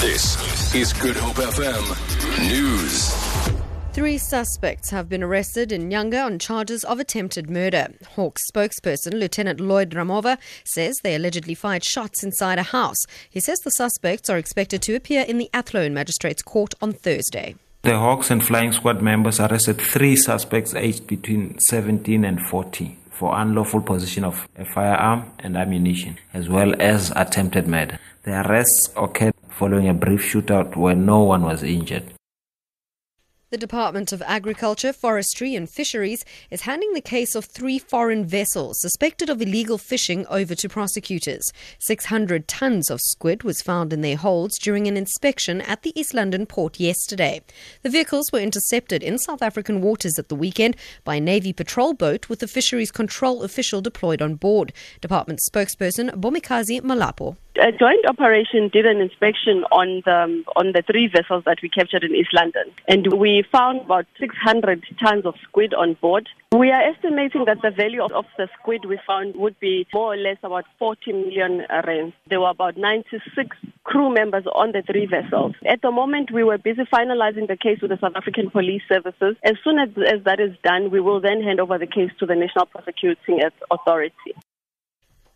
This is Good Hope FM News. Three suspects have been arrested in Nyanga on charges of attempted murder. Hawks spokesperson Lieutenant Lloyd Ramovha says they allegedly fired shots inside a house. He says the suspects are expected to appear in the Athlone Magistrates Court on Thursday. The Hawks and Flying Squad members arrested three suspects aged between 17 and 40 for unlawful possession of a firearm and ammunition, as well as attempted murder. The arrests occurred following a brief shootout where no one was injured. The Department of Agriculture, Forestry and Fisheries is handing the case of three foreign vessels suspected of illegal fishing over to prosecutors. 600 tons of squid was found in their holds during an inspection at the East London port yesterday. The vehicles were intercepted in South African waters at the weekend by a Navy patrol boat with a fisheries control official deployed on board. Department spokesperson Bomikazi Molapo a joint operation did an inspection on the on the three vessels that we captured in East London, and we found about 600 tons of squid on board. We are estimating that the value of, the squid we found would be more or less about 40 million rand. There were about 96 crew members on the three vessels. At the moment, we were busy finalizing the case with the South African Police Services. As soon as, as that is done, we will then hand over the case to the National Prosecuting Authority.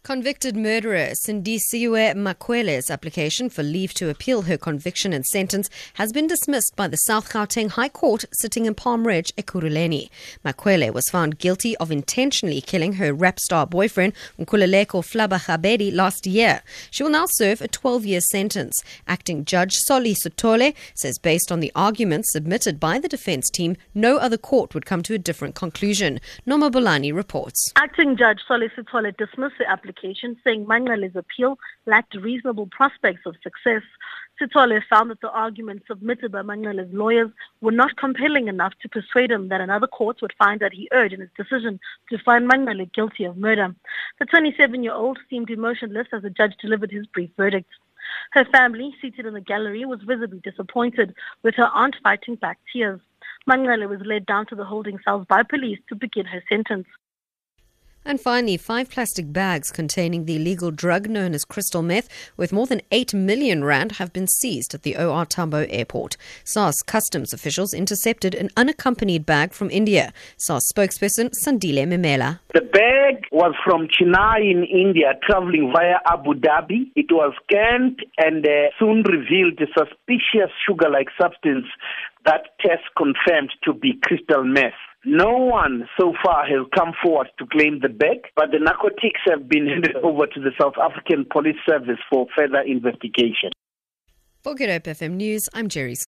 Convicted murderer Sindisiwe Manqele's application for leave to appeal her conviction and sentence has been dismissed by the South Gauteng High Court sitting in Palm Ridge, Ekurhuleni. Manqele was found guilty of intentionally killing her rap star boyfriend, Nkululeko Flabba Habedi, last year. She will now serve a 12-year sentence. Acting Judge Solly Sithole says based on the arguments submitted by the defense team, no other court would come to a different conclusion. Noma Bolani reports. Acting Judge Solly Sithole dismissed the application application saying Manqele's appeal lacked reasonable prospects of success. Sithole found that the arguments submitted by Manqele's lawyers were not compelling enough to persuade him that another court would find that he erred in his decision to find Manqele guilty of murder. The 27-year-old seemed emotionless as the judge delivered his brief verdict. Her family, seated in the gallery, was visibly disappointed, with her aunt fighting back tears. Manqele was led down to the holding cells by police to begin her sentence. And finally, five plastic bags containing the illegal drug known as crystal meth with more than 8 million rand have been seized at the OR Tambo airport. SARS customs officials intercepted an unaccompanied bag from India. SARS spokesperson Sandile Memela. The bag was from Chennai in India traveling via Abu Dhabi. It was scanned and uh, soon revealed a suspicious sugar-like substance that tests confirmed to be crystal meth. No one so far has come forward to claim the bag, but the narcotics have been handed over to the South African Police Service for further investigation. For Good Hope FM News, I'm Jerry